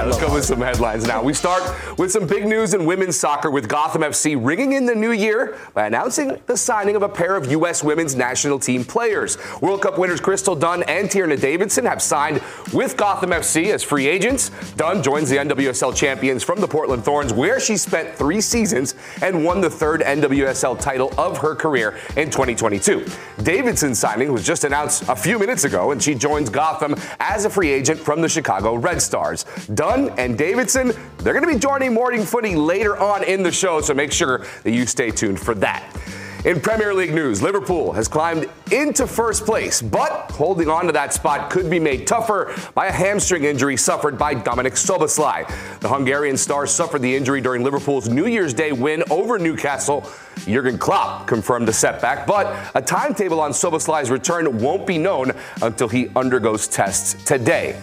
Right, let's go with some headlines now. We start with some big news in women's soccer with Gotham FC ringing in the new year by announcing the signing of a pair of U.S. women's national team players. World Cup winners Crystal Dunn and Tierna Davidson have signed with Gotham FC as free agents. Dunn joins the NWSL champions from the Portland Thorns, where she spent three seasons and won the third NWSL title of her career in 2022. Davidson's signing was just announced a few minutes ago, and she joins Gotham as a free agent from the Chicago Red Stars. Dunn and Davidson, they're going to be joining Morning Footy later on in the show, so make sure that you stay tuned for that. In Premier League news, Liverpool has climbed into first place, but holding on to that spot could be made tougher by a hamstring injury suffered by Dominic Szoboszlai. The Hungarian star suffered the injury during Liverpool's New Year's Day win over Newcastle. Jurgen Klopp confirmed the setback, but a timetable on Szoboszlai's return won't be known until he undergoes tests today.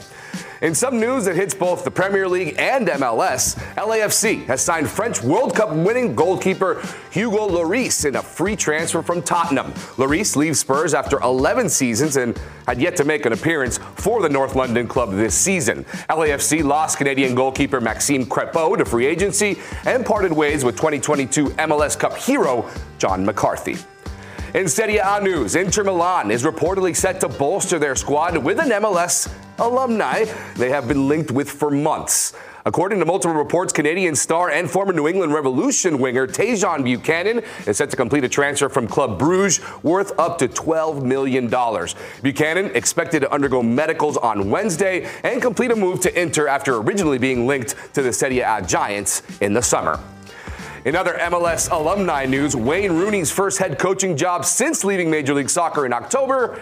In some news that hits both the Premier League and MLS, LAFC has signed French World Cup winning goalkeeper Hugo Lloris in a free transfer from Tottenham. Lloris leaves Spurs after 11 seasons and had yet to make an appearance for the North London club this season. LAFC lost Canadian goalkeeper Maxime Crepeau to free agency and parted ways with 2022 MLS Cup hero John McCarthy. In Serie A news, Inter Milan is reportedly set to bolster their squad with an MLS alumni they have been linked with for months. According to multiple reports, Canadian star and former New England Revolution winger Tajon Buchanan is set to complete a transfer from Club Bruges worth up to $12 million. Buchanan expected to undergo medicals on Wednesday and complete a move to Inter after originally being linked to the Serie A Giants in the summer. In other MLS alumni news, Wayne Rooney's first head coaching job since leaving Major League Soccer in October.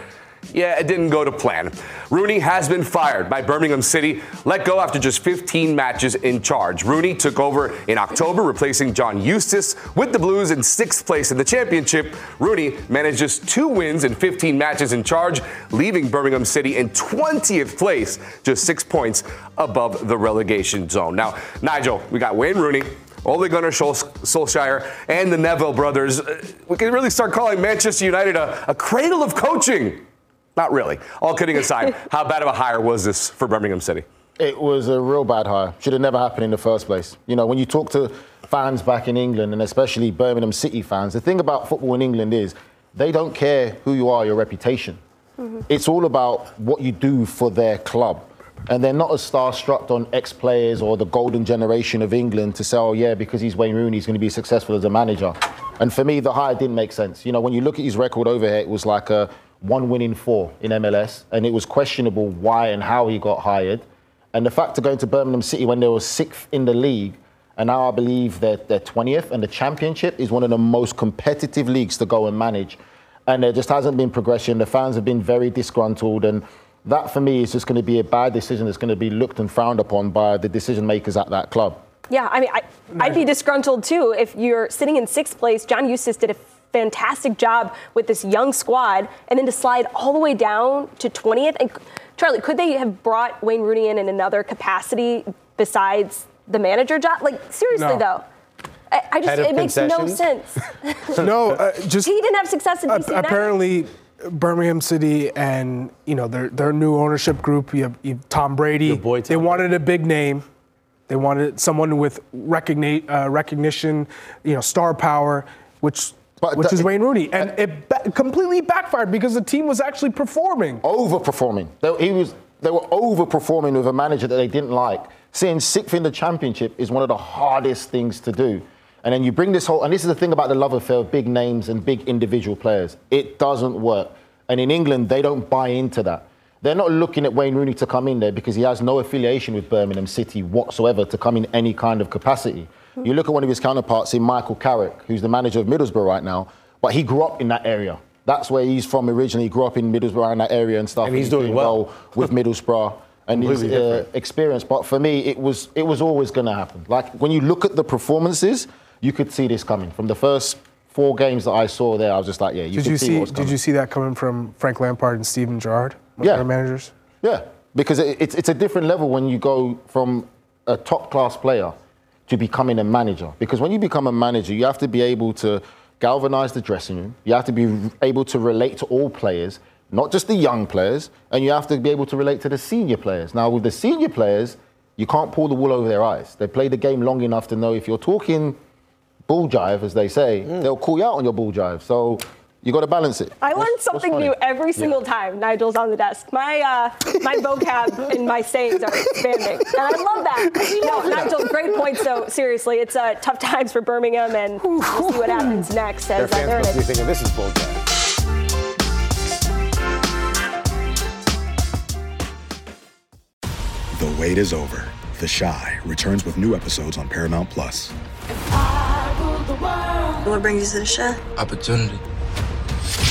Yeah, it didn't go to plan. Rooney has been fired by Birmingham City, let go after just 15 matches in charge. Rooney took over in October, replacing John Eustace with the Blues in sixth place in the championship. Rooney managed just two wins in 15 matches in charge, leaving Birmingham City in 20th place, just six points above the relegation zone. Now, Nigel, we got Wayne Rooney, Ole Gunnar Solskjaer and the Neville brothers. Uh, we can really start calling Manchester United a, a cradle of coaching. Not really. All kidding aside, how bad of a hire was this for Birmingham City? It was a real bad hire. Should have never happened in the first place. You know, when you talk to fans back in England, and especially Birmingham City fans, the thing about football in England is they don't care who you are, your reputation. Mm-hmm. It's all about what you do for their club. And they're not as starstruck on ex players or the golden generation of England to say, oh, yeah, because he's Wayne Rooney, he's going to be successful as a manager. And for me, the hire didn't make sense. You know, when you look at his record over here, it was like a one win in four in MLS, and it was questionable why and how he got hired. And the fact of going to Birmingham City when they were sixth in the league, and now I believe that they're 20th, and the championship is one of the most competitive leagues to go and manage. And there just hasn't been progression. The fans have been very disgruntled, and that for me is just going to be a bad decision that's going to be looked and frowned upon by the decision makers at that club. Yeah, I mean, I, would be disgruntled too if you're sitting in sixth place. John Eustace did a fantastic job with this young squad, and then to slide all the way down to 20th. And Charlie, could they have brought Wayne Rooney in in another capacity besides the manager job? Like seriously no. though. I, just it makes no sense. no, uh, just he didn't have success in DC. apparently, Birmingham City and you know their their new ownership group. You have, you have Tom Brady. Boy Tom they wanted a big name. They wanted someone with recogni- uh, recognition, you know, star power, which but which is Wayne Rooney, and it ba- completely backfired because the team was actually performing. Overperforming. They, he was. They were overperforming with a manager that they didn't like. Seeing sixth in the championship is one of the hardest things to do. And then you bring this whole, and this is the thing about the love affair of big names and big individual players. It doesn't work. And in England, they don't buy into that. They're not looking at Wayne Rooney to come in there because he has no affiliation with Birmingham City whatsoever to come in any kind of capacity. You look at one of his counterparts in Michael Carrick, who's the manager of Middlesbrough right now, but he grew up in that area. That's where he's from originally. He grew up in Middlesbrough in that area and stuff. And he's, and he's doing, well. well with Middlesbrough and his uh, experience. But for me, it was it was always going to happen. Like when you look at the performances, you could see this coming from the first four games that I saw there. I was just like, yeah, you did you see? did you see that coming from Frank Lampard and Steven Gerrard? Yeah, managers. Yeah, because it, it's it's a different level when you go from a top class player to becoming a manager. Because when you become a manager, you have to be able to galvanize the dressing room. You have to be able to relate to all players, not just the young players, and you have to be able to relate to the senior players. Now, with the senior players, you can't pull the wool over their eyes. They play the game long enough to know if you're talking bull jive, as they say, mm. they'll call you out on your bull jive. So you got to balance it. I learn something new every single yeah. time Nigel's on the desk. My uh, my vocab and my sayings are expanding, and I love that. No, Nigel, great point. So seriously, it's uh, tough times for Birmingham, and we'll see what happens next. As, Their fans must be thinking this is bullshit. The wait is over. The Chi returns with new episodes on Paramount Plus. What brings you to the Chi? Opportunity.